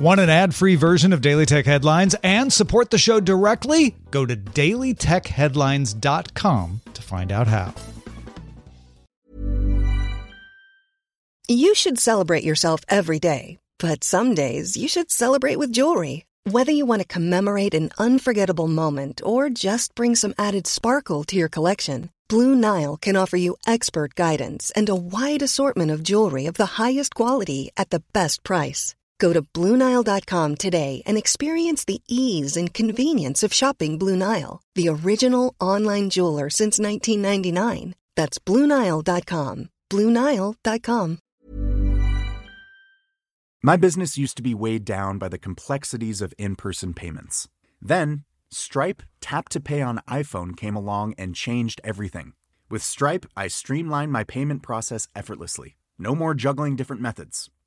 Want an ad free version of Daily Tech Headlines and support the show directly? Go to dailytechheadlines.com to find out how. You should celebrate yourself every day, but some days you should celebrate with jewelry. Whether you want to commemorate an unforgettable moment or just bring some added sparkle to your collection, Blue Nile can offer you expert guidance and a wide assortment of jewelry of the highest quality at the best price. Go to BlueNile.com today and experience the ease and convenience of shopping Blue Nile, the original online jeweler since 1999. That's BlueNile.com. BlueNile.com. My business used to be weighed down by the complexities of in person payments. Then, Stripe Tap to Pay on iPhone came along and changed everything. With Stripe, I streamlined my payment process effortlessly. No more juggling different methods.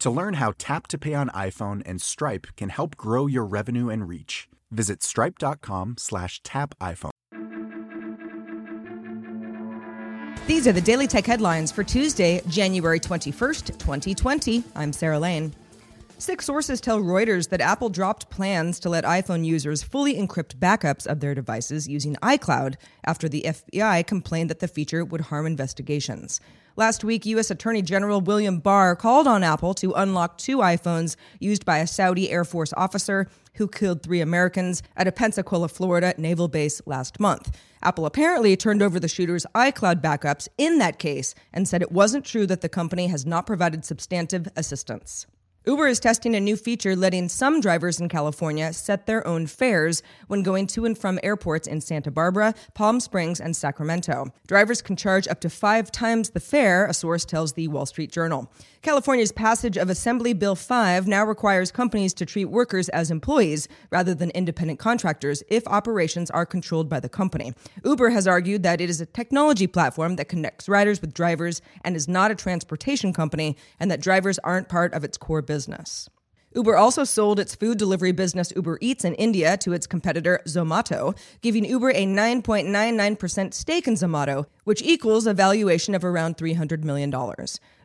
To learn how Tap to Pay on iPhone and Stripe can help grow your revenue and reach, visit stripe.com slash tap iPhone. These are the Daily Tech headlines for Tuesday, January 21st, 2020. I'm Sarah Lane. Six sources tell Reuters that Apple dropped plans to let iPhone users fully encrypt backups of their devices using iCloud after the FBI complained that the feature would harm investigations. Last week, U.S. Attorney General William Barr called on Apple to unlock two iPhones used by a Saudi Air Force officer who killed three Americans at a Pensacola, Florida naval base last month. Apple apparently turned over the shooter's iCloud backups in that case and said it wasn't true that the company has not provided substantive assistance. Uber is testing a new feature letting some drivers in California set their own fares when going to and from airports in Santa Barbara, Palm Springs, and Sacramento. Drivers can charge up to five times the fare, a source tells the Wall Street Journal. California's passage of Assembly Bill 5 now requires companies to treat workers as employees rather than independent contractors if operations are controlled by the company. Uber has argued that it is a technology platform that connects riders with drivers and is not a transportation company, and that drivers aren't part of its core business. Uber also sold its food delivery business Uber Eats in India to its competitor Zomato, giving Uber a 9.99% stake in Zomato, which equals a valuation of around $300 million.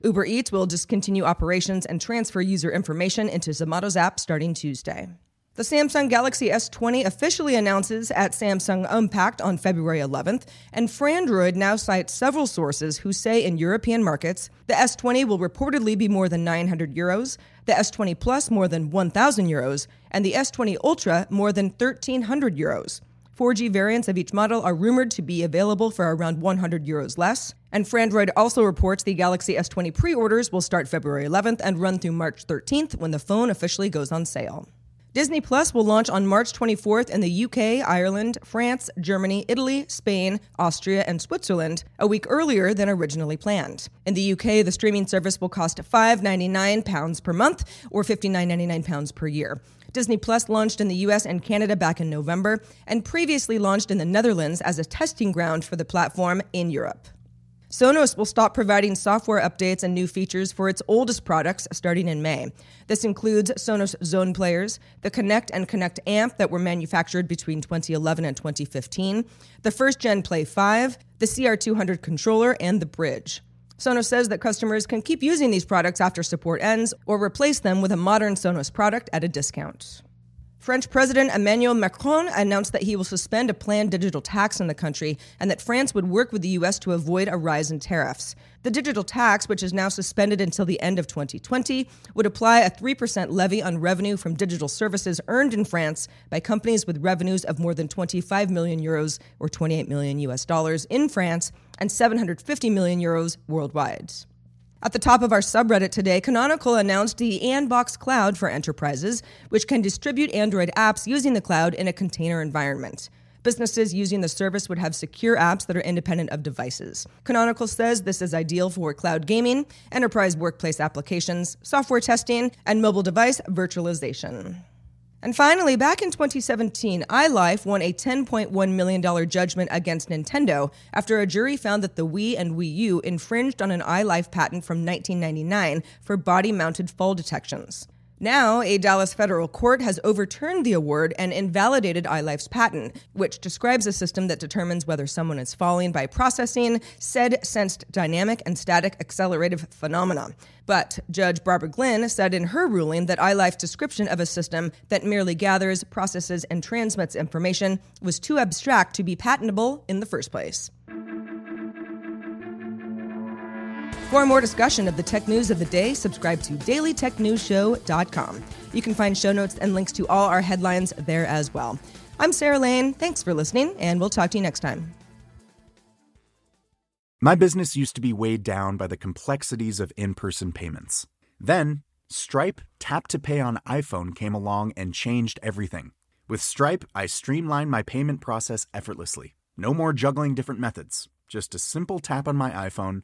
Uber Eats will discontinue operations and transfer user information into Zomato's app starting Tuesday. The Samsung Galaxy S20 officially announces at Samsung Unpacked on February 11th, and Frandroid now cites several sources who say in European markets the S20 will reportedly be more than 900 euros, the S20 Plus more than 1,000 euros, and the S20 Ultra more than 1,300 euros. 4G variants of each model are rumored to be available for around 100 euros less. And Frandroid also reports the Galaxy S20 pre orders will start February 11th and run through March 13th when the phone officially goes on sale. Disney Plus will launch on March 24th in the UK, Ireland, France, Germany, Italy, Spain, Austria, and Switzerland, a week earlier than originally planned. In the UK, the streaming service will cost £5.99 per month or £59.99 per year. Disney Plus launched in the US and Canada back in November and previously launched in the Netherlands as a testing ground for the platform in Europe. Sonos will stop providing software updates and new features for its oldest products starting in May. This includes Sonos Zone players, the Connect and Connect amp that were manufactured between 2011 and 2015, the first gen Play 5, the CR200 controller, and the Bridge. Sonos says that customers can keep using these products after support ends or replace them with a modern Sonos product at a discount. French President Emmanuel Macron announced that he will suspend a planned digital tax in the country and that France would work with the U.S. to avoid a rise in tariffs. The digital tax, which is now suspended until the end of 2020, would apply a 3% levy on revenue from digital services earned in France by companies with revenues of more than 25 million euros or 28 million US dollars in France and 750 million euros worldwide. At the top of our subreddit today, Canonical announced the Anbox Cloud for enterprises, which can distribute Android apps using the cloud in a container environment. Businesses using the service would have secure apps that are independent of devices. Canonical says this is ideal for cloud gaming, enterprise workplace applications, software testing, and mobile device virtualization. And finally, back in 2017, iLife won a $10.1 million judgment against Nintendo after a jury found that the Wii and Wii U infringed on an iLife patent from 1999 for body mounted fall detections. Now, a Dallas federal court has overturned the award and invalidated iLife's patent, which describes a system that determines whether someone is falling by processing said sensed dynamic and static accelerative phenomena. But Judge Barbara Lynn said in her ruling that iLife's description of a system that merely gathers, processes, and transmits information was too abstract to be patentable in the first place. For more discussion of the tech news of the day, subscribe to dailytechnewsshow.com. You can find show notes and links to all our headlines there as well. I'm Sarah Lane. Thanks for listening, and we'll talk to you next time. My business used to be weighed down by the complexities of in person payments. Then, Stripe Tap to Pay on iPhone came along and changed everything. With Stripe, I streamlined my payment process effortlessly. No more juggling different methods, just a simple tap on my iPhone